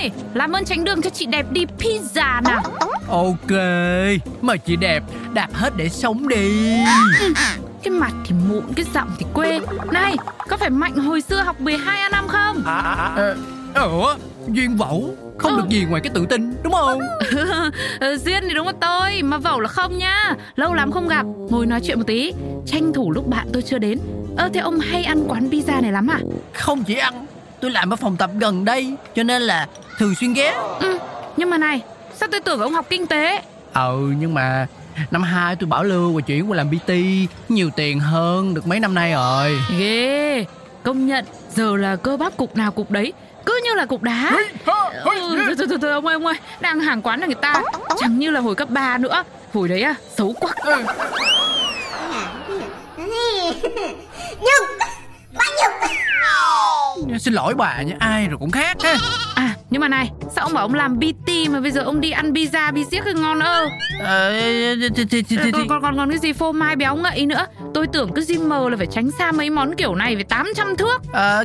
ơi Làm ơn tránh đường cho chị đẹp đi pizza nào. Ok, mời chị đẹp đạp hết để sống đi. Cái mặt thì mụn, cái giọng thì quê. Này, có phải Mạnh hồi xưa học 12 a năm không? Ờ, Ủa, duyên vẩu Không được gì ngoài cái tự tin, đúng không? Ờ, Duyên thì đúng là tôi Mà Vẩu là không nhá Lâu lắm không gặp Ngồi nói chuyện một tí. Tranh thủ lúc bạn tôi chưa đến. Ơ thế ông hay ăn quán pizza này lắm à? Không chỉ ăn Tôi làm ở phòng tập gần đây Cho nên là thường xuyên ghé Ừ, nhưng mà này Sao tôi tưởng ông học kinh tế. Ừ, nhưng mà Năm hai tôi bảo lưu và chuyển qua làm PT Nhiều tiền hơn được mấy năm nay rồi. Ghê Công nhận Giờ là cơ bắp cục nào cục đấy Cứ như là cục đá. Ừ, thôi, thôi, thôi, thôi, ông ơi ông ơi Đang hàng quán là người ta Chẳng như là hồi cấp 3 nữa. Hồi đấy à xấu quá. Xin lỗi bà nha, ai rồi cũng khác ha. À nhưng mà này Sao ông bảo ông làm PT mà bây giờ ông đi ăn pizza Bi thì ngon ơ? Ờ, thì, còn, còn, còn, cái gì phô mai béo ngậy nữa? Tôi tưởng cứ gymmer là phải tránh xa mấy món kiểu này Về 800 thước. Ờ,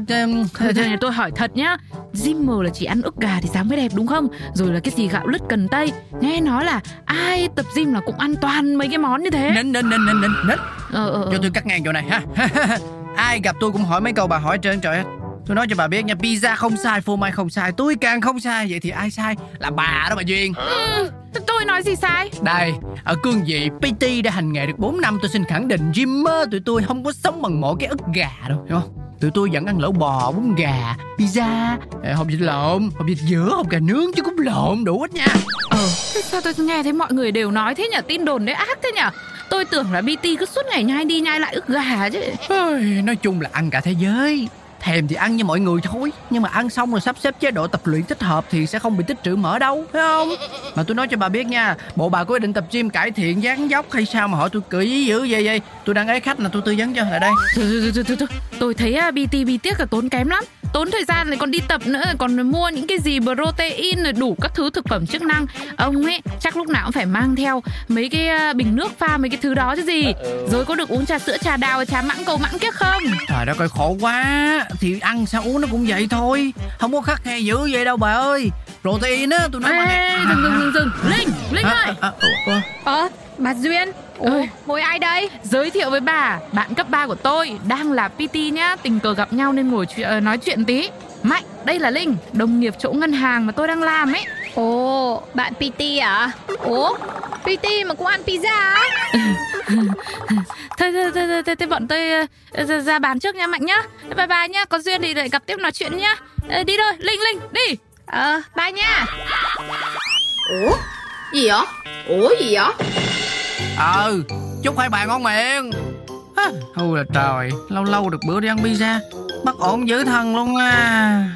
tôi hỏi thật nhá. Gymmer là chỉ ăn ức gà thì dáng mới đẹp đúng không? Rồi là cái gì gạo lứt cần tây? Nghe nói là ai tập gym là cũng ăn toàn mấy cái món như thế? Nín, nín, nín, nín, nín, Ờ ờ Cho ờ tôi cắt ngang chỗ này ha. Ai gặp tôi cũng hỏi mấy câu bà hỏi trơn trời. Tôi nói cho bà biết nha Pizza không sai, phô mai không sai Tôi càng không sai. Vậy thì ai sai? Là bà đó bà Duyên. T- Tôi nói gì sai? Đây Ở cương vị PT đã hành nghề được 4 năm Tôi xin khẳng định Jimmer tụi tôi không có sống bằng mỗi cái ức gà đâu Hiểu không? Tụi tôi vẫn ăn lẩu bò, bún gà, pizza, ờ, hộp vịt lộn, hộp vịt dứa, hộp gà nướng chứ cũng lộn đủ hết nha. Ờ thế sao tôi nghe thấy mọi người đều nói thế nhỉ Tin đồn đấy ác thế nhỉ Tôi tưởng là BT cứ suốt ngày nhai đi nhai lại ức gà chứ. Ôi, Nói chung là ăn cả thế giới Thèm thì ăn như mọi người thôi. Nhưng mà ăn xong rồi sắp xếp chế độ tập luyện thích hợp Thì sẽ không bị tích trữ mỡ đâu Phải không? Mà tôi nói cho bà biết nha Bộ bà có ý định tập gym cải thiện dáng dốc Hay sao mà hỏi tôi cười dữ vậy vậy? Tôi đang ấy khách là tôi tư vấn cho lại đây. Thôi, thôi, thôi, thôi. Tôi thấy à, BT bị tiếc là tốn kém lắm. Tốn thời gian này còn đi tập nữa Còn mua những cái gì protein rồi đủ các thứ thực phẩm chức năng. Ông ấy chắc lúc nào cũng phải mang theo Mấy cái à, bình nước pha mấy cái thứ đó chứ gì. Rồi có được uống trà sữa trà đào trà mãng cầu mãng kiếc không? Trời đất ơi khổ quá. Thì ăn sao uống nó cũng vậy thôi. Không có khắc khe dữ vậy đâu bà ơi. Protein á tôi nói Ê, nghe dừng dừng dừng dừng Linh, Linh À, ơi. À, à, ủa. Ờ, bà Duyên Ơi. mối ai đây? Giới thiệu với bà, bạn cấp 3 của tôi đang là PT nhá, tình cờ gặp nhau nên ngồi chuyện, ờ, nói chuyện tí. Mạnh, đây là Linh, đồng nghiệp chỗ ngân hàng mà tôi đang làm ấy. Ồ, bạn PT à? Ủa, PT mà cũng ăn pizza á? Thôi, thôi, thôi, thôi, thôi, thôi bọn tôi ờ, ra, ra bàn trước nha Mạnh nhá. Bye bye nhá, có duyên thì lại gặp tiếp nói chuyện nhá. Ờ, đi thôi, Linh, Linh, đi. Ờ, bye nha Ủa? Gì vậy? Ủa gì vậy? Ờ Chúc hai bạn ngon miệng. À, Ôi là trời Lâu lâu được bữa đi ăn pizza. Bất ổn dữ thần luôn à